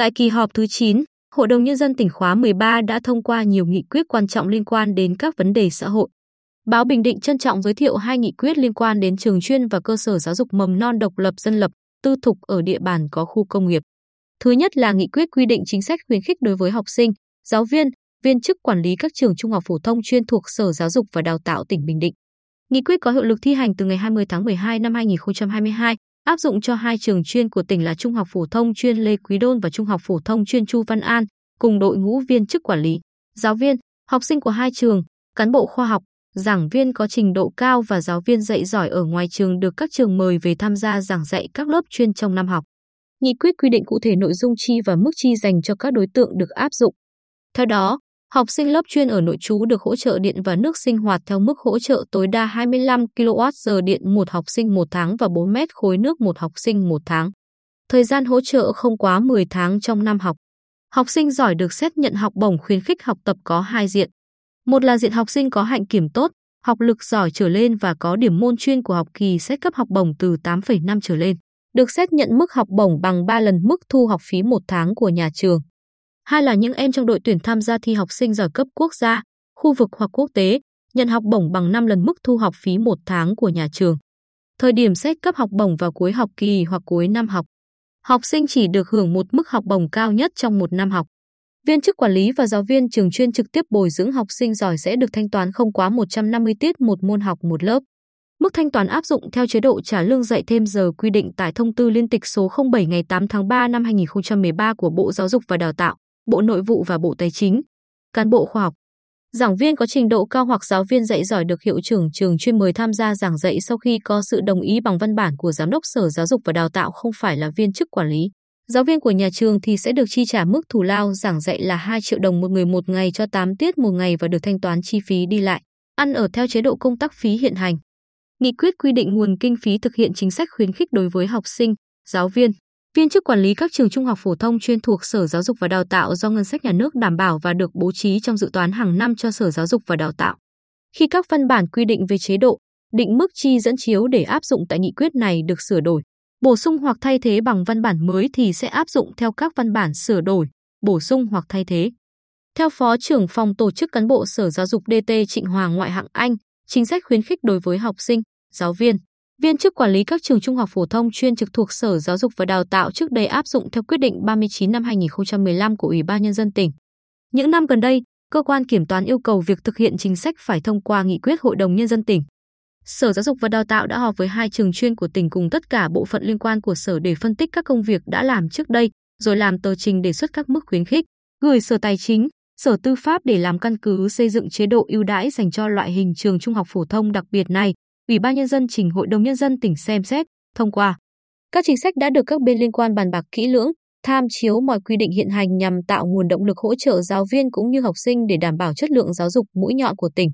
Tại kỳ họp thứ 9, Hội đồng Nhân dân tỉnh khóa 13 đã thông qua nhiều nghị quyết quan trọng liên quan đến các vấn đề xã hội. Báo Bình Định trân trọng giới thiệu hai nghị quyết liên quan đến trường chuyên và cơ sở giáo dục mầm non độc lập dân lập, tư thục ở địa bàn có khu công nghiệp. Thứ nhất là nghị quyết quy định chính sách khuyến khích đối với học sinh, giáo viên, viên chức quản lý các trường trung học phổ thông chuyên thuộc Sở Giáo dục và Đào tạo tỉnh Bình Định. Nghị quyết có hiệu lực thi hành từ ngày 20 tháng 12 năm 2022, áp dụng cho hai trường chuyên của tỉnh là Trung học phổ thông chuyên Lê Quý Đôn và Trung học phổ thông chuyên Chu Văn An, cùng đội ngũ viên chức quản lý, giáo viên, học sinh của hai trường, cán bộ khoa học, giảng viên có trình độ cao và giáo viên dạy giỏi ở ngoài trường được các trường mời về tham gia giảng dạy các lớp chuyên trong năm học. Nghị quyết quy định cụ thể nội dung chi và mức chi dành cho các đối tượng được áp dụng. Theo đó, học sinh lớp chuyên ở nội trú được hỗ trợ điện và nước sinh hoạt theo mức hỗ trợ tối đa 25 kWh điện một học sinh một tháng và 4 mét khối nước một học sinh một tháng. Thời gian hỗ trợ không quá 10 tháng trong năm học. Học sinh giỏi được xét nhận học bổng khuyến khích học tập có hai diện. Một là diện học sinh có hạnh kiểm tốt, học lực giỏi trở lên và có điểm môn chuyên của học kỳ xét cấp học bổng từ 8,5 trở lên, được xét nhận mức học bổng bằng 3 lần mức thu học phí một tháng của nhà trường. Hai là những em trong đội tuyển tham gia thi học sinh giỏi cấp quốc gia, khu vực hoặc quốc tế, nhận học bổng bằng 5 lần mức thu học phí một tháng của nhà trường. Thời điểm xét cấp học bổng vào cuối học kỳ hoặc cuối năm học. Học sinh chỉ được hưởng một mức học bổng cao nhất trong một năm học. Viên chức quản lý và giáo viên trường chuyên trực tiếp bồi dưỡng học sinh giỏi sẽ được thanh toán không quá 150 tiết một môn học một lớp. Mức thanh toán áp dụng theo chế độ trả lương dạy thêm giờ quy định tại thông tư liên tịch số 07 ngày 8 tháng 3 năm 2013 của Bộ Giáo dục và Đào tạo, Bộ Nội vụ và Bộ Tài chính. Cán bộ khoa học, giảng viên có trình độ cao hoặc giáo viên dạy giỏi được hiệu trưởng trường chuyên mời tham gia giảng dạy sau khi có sự đồng ý bằng văn bản của giám đốc Sở Giáo dục và Đào tạo không phải là viên chức quản lý. Giáo viên của nhà trường thì sẽ được chi trả mức thù lao giảng dạy là 2 triệu đồng một người một ngày cho 8 tiết một ngày và được thanh toán chi phí đi lại, ăn ở theo chế độ công tác phí hiện hành. Nghị quyết quy định nguồn kinh phí thực hiện chính sách khuyến khích đối với học sinh, giáo viên, viên chức quản lý các trường trung học phổ thông chuyên thuộc Sở Giáo dục và Đào tạo do ngân sách nhà nước đảm bảo và được bố trí trong dự toán hàng năm cho Sở Giáo dục và Đào tạo. Khi các văn bản quy định về chế độ, định mức chi dẫn chiếu để áp dụng tại nghị quyết này được sửa đổi, bổ sung hoặc thay thế bằng văn bản mới thì sẽ áp dụng theo các văn bản sửa đổi, bổ sung hoặc thay thế. Theo Phó trưởng phòng tổ chức cán bộ Sở Giáo dục DT Trịnh Hoàng ngoại hạng Anh, chính sách khuyến khích đối với học sinh, giáo viên, viên chức quản lý các trường trung học phổ thông chuyên trực thuộc Sở Giáo dục và Đào tạo trước đây áp dụng theo quyết định 39 năm 2015 của Ủy ban nhân dân tỉnh. Những năm gần đây, cơ quan kiểm toán yêu cầu việc thực hiện chính sách phải thông qua nghị quyết Hội đồng nhân dân tỉnh. Sở Giáo dục và Đào tạo đã họp với hai trường chuyên của tỉnh cùng tất cả bộ phận liên quan của sở để phân tích các công việc đã làm trước đây, rồi làm tờ trình đề xuất các mức khuyến khích, gửi Sở Tài chính, Sở Tư pháp để làm căn cứ xây dựng chế độ ưu đãi dành cho loại hình trường trung học phổ thông đặc biệt này. Ủy ban nhân dân trình Hội đồng nhân dân tỉnh xem xét, thông qua. Các chính sách đã được các bên liên quan bàn bạc kỹ lưỡng, tham chiếu mọi quy định hiện hành nhằm tạo nguồn động lực hỗ trợ giáo viên cũng như học sinh để đảm bảo chất lượng giáo dục mũi nhọn của tỉnh.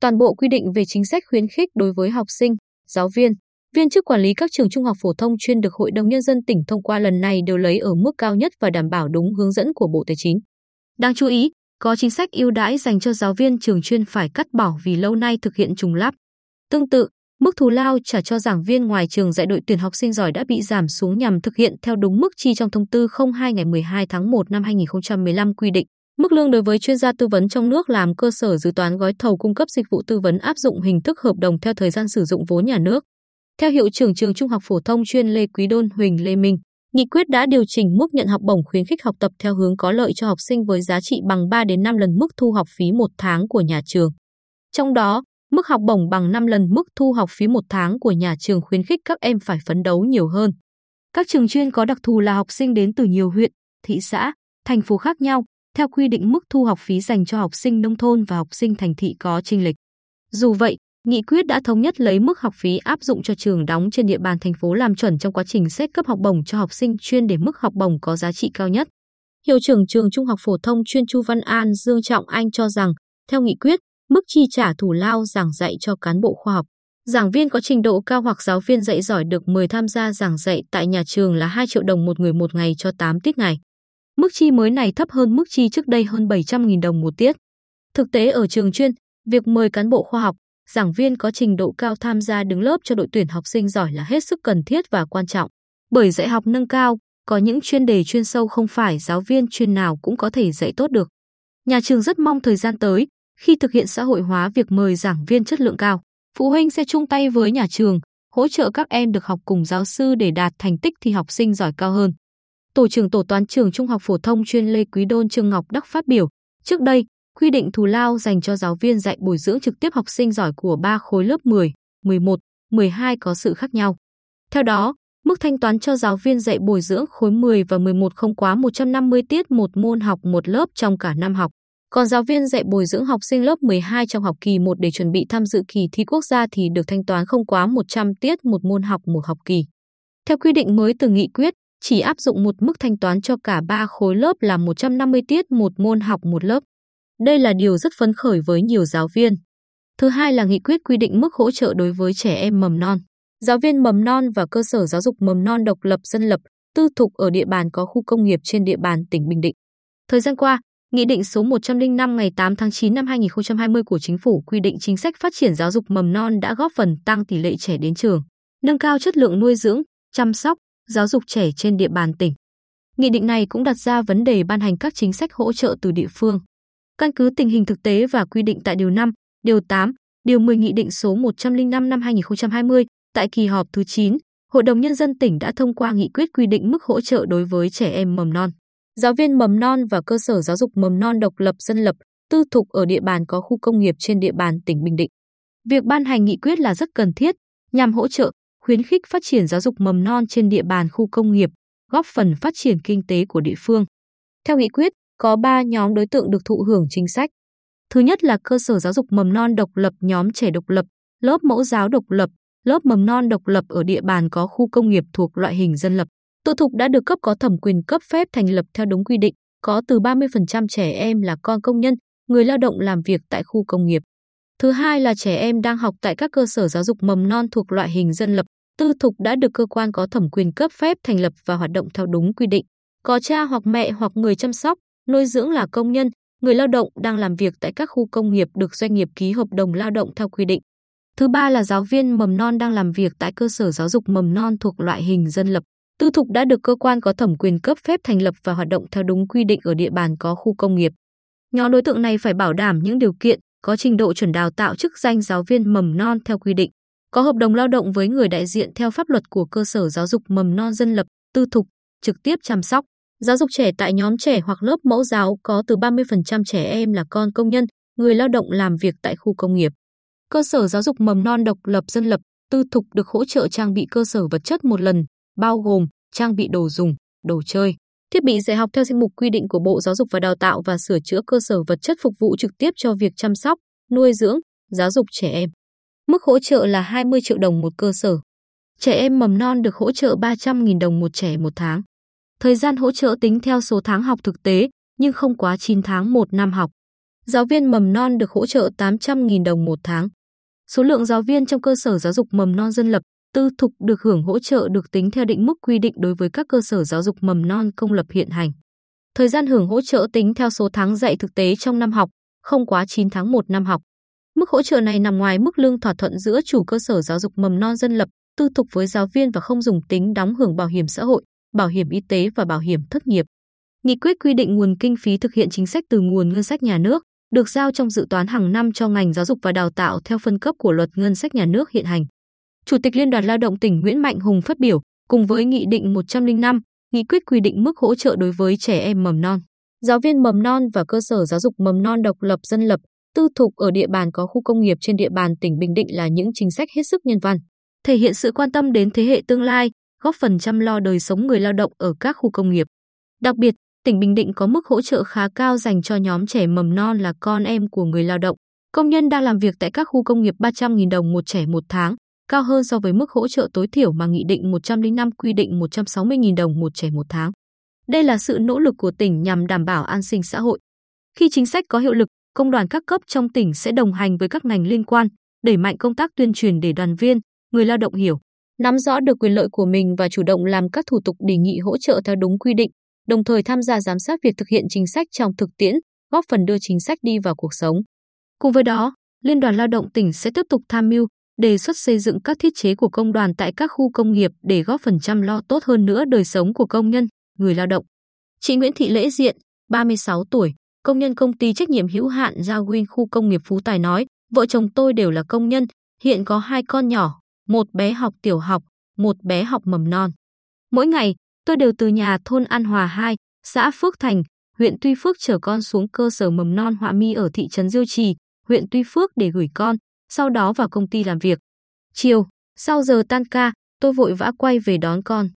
Toàn bộ quy định về chính sách khuyến khích đối với học sinh, giáo viên, viên chức quản lý các trường trung học phổ thông chuyên được Hội đồng Nhân dân tỉnh thông qua lần này đều lấy ở mức cao nhất và đảm bảo đúng hướng dẫn của Bộ Tài chính. Đáng chú ý, có chính sách ưu đãi dành cho giáo viên trường chuyên phải cắt bỏ vì lâu nay thực hiện trùng lắp. Tương tự, mức thù lao trả cho giảng viên ngoài trường dạy đội tuyển học sinh giỏi đã bị giảm xuống nhằm thực hiện theo đúng mức chi trong thông tư 02 ngày 12 tháng 1 năm 2015 quy định. Mức lương đối với chuyên gia tư vấn trong nước làm cơ sở dự toán gói thầu cung cấp dịch vụ tư vấn áp dụng hình thức hợp đồng theo thời gian sử dụng vốn nhà nước. Theo hiệu trưởng trường Trung học phổ thông chuyên Lê Quý Đôn Huỳnh Lê Minh, nghị quyết đã điều chỉnh mức nhận học bổng khuyến khích học tập theo hướng có lợi cho học sinh với giá trị bằng 3 đến 5 lần mức thu học phí một tháng của nhà trường. Trong đó, mức học bổng bằng 5 lần mức thu học phí một tháng của nhà trường khuyến khích các em phải phấn đấu nhiều hơn. Các trường chuyên có đặc thù là học sinh đến từ nhiều huyện, thị xã, thành phố khác nhau, theo quy định mức thu học phí dành cho học sinh nông thôn và học sinh thành thị có chênh lệch. Dù vậy, nghị quyết đã thống nhất lấy mức học phí áp dụng cho trường đóng trên địa bàn thành phố làm chuẩn trong quá trình xét cấp học bổng cho học sinh chuyên để mức học bổng có giá trị cao nhất. Hiệu trưởng trường Trung học phổ thông chuyên Chu Văn An Dương Trọng Anh cho rằng, theo nghị quyết, mức chi trả thủ lao giảng dạy cho cán bộ khoa học, giảng viên có trình độ cao hoặc giáo viên dạy giỏi được mời tham gia giảng dạy tại nhà trường là 2 triệu đồng một người một ngày cho 8 tiết ngày. Mức chi mới này thấp hơn mức chi trước đây hơn 700.000 đồng một tiết. Thực tế ở trường chuyên, việc mời cán bộ khoa học, giảng viên có trình độ cao tham gia đứng lớp cho đội tuyển học sinh giỏi là hết sức cần thiết và quan trọng. Bởi dạy học nâng cao, có những chuyên đề chuyên sâu không phải giáo viên chuyên nào cũng có thể dạy tốt được. Nhà trường rất mong thời gian tới, khi thực hiện xã hội hóa việc mời giảng viên chất lượng cao, phụ huynh sẽ chung tay với nhà trường, hỗ trợ các em được học cùng giáo sư để đạt thành tích thi học sinh giỏi cao hơn. Tổ trưởng Tổ toán trường Trung học phổ thông chuyên Lê Quý Đôn Trương Ngọc Đắc phát biểu, trước đây, quy định thù lao dành cho giáo viên dạy bồi dưỡng trực tiếp học sinh giỏi của ba khối lớp 10, 11, 12 có sự khác nhau. Theo đó, mức thanh toán cho giáo viên dạy bồi dưỡng khối 10 và 11 không quá 150 tiết một môn học một lớp trong cả năm học. Còn giáo viên dạy bồi dưỡng học sinh lớp 12 trong học kỳ 1 để chuẩn bị tham dự kỳ thi quốc gia thì được thanh toán không quá 100 tiết một môn học một học kỳ. Theo quy định mới từ nghị quyết, chỉ áp dụng một mức thanh toán cho cả ba khối lớp là 150 tiết một môn học một lớp. Đây là điều rất phấn khởi với nhiều giáo viên. Thứ hai là nghị quyết quy định mức hỗ trợ đối với trẻ em mầm non. Giáo viên mầm non và cơ sở giáo dục mầm non độc lập dân lập, tư thục ở địa bàn có khu công nghiệp trên địa bàn tỉnh Bình Định. Thời gian qua, Nghị định số 105 ngày 8 tháng 9 năm 2020 của Chính phủ quy định chính sách phát triển giáo dục mầm non đã góp phần tăng tỷ lệ trẻ đến trường, nâng cao chất lượng nuôi dưỡng, chăm sóc, giáo dục trẻ trên địa bàn tỉnh. Nghị định này cũng đặt ra vấn đề ban hành các chính sách hỗ trợ từ địa phương. Căn cứ tình hình thực tế và quy định tại Điều 5, Điều 8, Điều 10 Nghị định số 105 năm 2020, tại kỳ họp thứ 9, Hội đồng Nhân dân tỉnh đã thông qua nghị quyết quy định mức hỗ trợ đối với trẻ em mầm non. Giáo viên mầm non và cơ sở giáo dục mầm non độc lập dân lập, tư thục ở địa bàn có khu công nghiệp trên địa bàn tỉnh Bình Định. Việc ban hành nghị quyết là rất cần thiết nhằm hỗ trợ, khuyến khích phát triển giáo dục mầm non trên địa bàn khu công nghiệp, góp phần phát triển kinh tế của địa phương. Theo nghị quyết, có 3 nhóm đối tượng được thụ hưởng chính sách. Thứ nhất là cơ sở giáo dục mầm non độc lập nhóm trẻ độc lập, lớp mẫu giáo độc lập, lớp mầm non độc lập ở địa bàn có khu công nghiệp thuộc loại hình dân lập. Tự thục đã được cấp có thẩm quyền cấp phép thành lập theo đúng quy định, có từ 30% trẻ em là con công nhân, người lao động làm việc tại khu công nghiệp. Thứ hai là trẻ em đang học tại các cơ sở giáo dục mầm non thuộc loại hình dân lập, tư thục đã được cơ quan có thẩm quyền cấp phép thành lập và hoạt động theo đúng quy định. Có cha hoặc mẹ hoặc người chăm sóc, nuôi dưỡng là công nhân, người lao động đang làm việc tại các khu công nghiệp được doanh nghiệp ký hợp đồng lao động theo quy định. Thứ ba là giáo viên mầm non đang làm việc tại cơ sở giáo dục mầm non thuộc loại hình dân lập. Tư thục đã được cơ quan có thẩm quyền cấp phép thành lập và hoạt động theo đúng quy định ở địa bàn có khu công nghiệp. Nhóm đối tượng này phải bảo đảm những điều kiện có trình độ chuẩn đào tạo chức danh giáo viên mầm non theo quy định, có hợp đồng lao động với người đại diện theo pháp luật của cơ sở giáo dục mầm non dân lập, tư thục, trực tiếp chăm sóc, giáo dục trẻ tại nhóm trẻ hoặc lớp mẫu giáo có từ 30% trẻ em là con công nhân, người lao động làm việc tại khu công nghiệp. Cơ sở giáo dục mầm non độc lập dân lập, tư thục được hỗ trợ trang bị cơ sở vật chất một lần, bao gồm trang bị đồ dùng, đồ chơi, thiết bị dạy học theo danh mục quy định của Bộ Giáo dục và Đào tạo và sửa chữa cơ sở vật chất phục vụ trực tiếp cho việc chăm sóc, nuôi dưỡng, giáo dục trẻ em. Mức hỗ trợ là 20 triệu đồng một cơ sở. Trẻ em mầm non được hỗ trợ 300.000 đồng một trẻ một tháng. Thời gian hỗ trợ tính theo số tháng học thực tế, nhưng không quá 9 tháng một năm học. Giáo viên mầm non được hỗ trợ 800.000 đồng một tháng. Số lượng giáo viên trong cơ sở giáo dục mầm non dân lập, tư thục được hưởng hỗ trợ được tính theo định mức quy định đối với các cơ sở giáo dục mầm non công lập hiện hành. Thời gian hưởng hỗ trợ tính theo số tháng dạy thực tế trong năm học, không quá 9 tháng một năm học. Mức hỗ trợ này nằm ngoài mức lương thỏa thuận giữa chủ cơ sở giáo dục mầm non dân lập, tư thục với giáo viên và không dùng tính đóng hưởng bảo hiểm xã hội, bảo hiểm y tế và bảo hiểm thất nghiệp. Nghị quyết quy định nguồn kinh phí thực hiện chính sách từ nguồn ngân sách nhà nước, được giao trong dự toán hàng năm cho ngành giáo dục và đào tạo theo phân cấp của luật ngân sách nhà nước hiện hành. Chủ tịch Liên đoàn Lao động tỉnh Nguyễn Mạnh Hùng phát biểu, cùng với Nghị định 105, nghị quyết quy định mức hỗ trợ đối với trẻ em mầm non, giáo viên mầm non và cơ sở giáo dục mầm non độc lập dân lập, tư thục ở địa bàn có khu công nghiệp trên địa bàn tỉnh Bình Định là những chính sách hết sức nhân văn, thể hiện sự quan tâm đến thế hệ tương lai, góp phần chăm lo đời sống người lao động ở các khu công nghiệp. Đặc biệt, tỉnh Bình Định có mức hỗ trợ khá cao dành cho nhóm trẻ mầm non là con em của người lao động. Công nhân đang làm việc tại các khu công nghiệp 300.000 đồng một trẻ một tháng, cao hơn so với mức hỗ trợ tối thiểu mà Nghị định 105 quy định 160.000 đồng một trẻ một tháng. Đây là sự nỗ lực của tỉnh nhằm đảm bảo an sinh xã hội. Khi chính sách có hiệu lực, công đoàn các cấp trong tỉnh sẽ đồng hành với các ngành liên quan, đẩy mạnh công tác tuyên truyền để đoàn viên, người lao động hiểu, nắm rõ được quyền lợi của mình và chủ động làm các thủ tục đề nghị hỗ trợ theo đúng quy định, đồng thời tham gia giám sát việc thực hiện chính sách trong thực tiễn, góp phần đưa chính sách đi vào cuộc sống. Cùng với đó, Liên đoàn Lao động tỉnh sẽ tiếp tục tham mưu, đề xuất xây dựng các thiết chế của công đoàn tại các khu công nghiệp để góp phần chăm lo tốt hơn nữa đời sống của công nhân, người lao động. Chị Nguyễn Thị Lễ Diện, 36 tuổi, công nhân công ty trách nhiệm hữu hạn Giao Win khu công nghiệp Phú Tài nói, vợ chồng tôi đều là công nhân, hiện có hai con nhỏ, một bé học tiểu học, một bé học mầm non. Mỗi ngày, tôi đều từ nhà thôn An Hòa 2, xã Phước Thành, huyện Tuy Phước chở con xuống cơ sở mầm non Họa Mi ở thị trấn Diêu Trì, huyện Tuy Phước để gửi con, sau đó vào công ty làm việc. Chiều, sau giờ tan ca, tôi vội vã quay về đón con.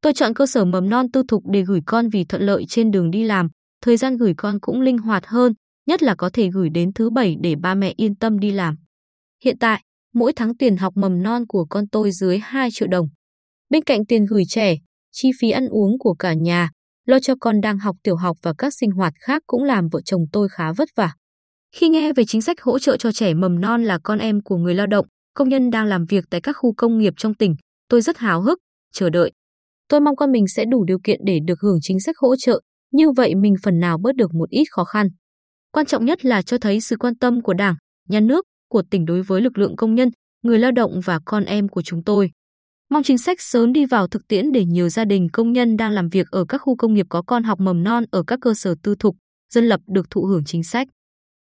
Tôi chọn cơ sở mầm non tư thục để gửi con vì thuận lợi trên đường đi làm, thời gian gửi con cũng linh hoạt hơn, nhất là có thể gửi đến thứ bảy để ba mẹ yên tâm đi làm. Hiện tại, mỗi tháng tiền học mầm non của con tôi dưới 2 triệu đồng. Bên cạnh tiền gửi trẻ, chi phí ăn uống của cả nhà, lo cho con đang học tiểu học và các sinh hoạt khác cũng làm vợ chồng tôi khá vất vả. Khi nghe về chính sách hỗ trợ cho trẻ mầm non là con em của người lao động, công nhân đang làm việc tại các khu công nghiệp trong tỉnh, tôi rất háo hức, chờ đợi. Tôi mong con mình sẽ đủ điều kiện để được hưởng chính sách hỗ trợ, như vậy mình phần nào bớt được một ít khó khăn. Quan trọng nhất là cho thấy sự quan tâm của Đảng, Nhà nước, của tỉnh đối với lực lượng công nhân, người lao động và con em của chúng tôi. Mong chính sách sớm đi vào thực tiễn để nhiều gia đình công nhân đang làm việc ở các khu công nghiệp có con học mầm non ở các cơ sở tư thục, dân lập được thụ hưởng chính sách.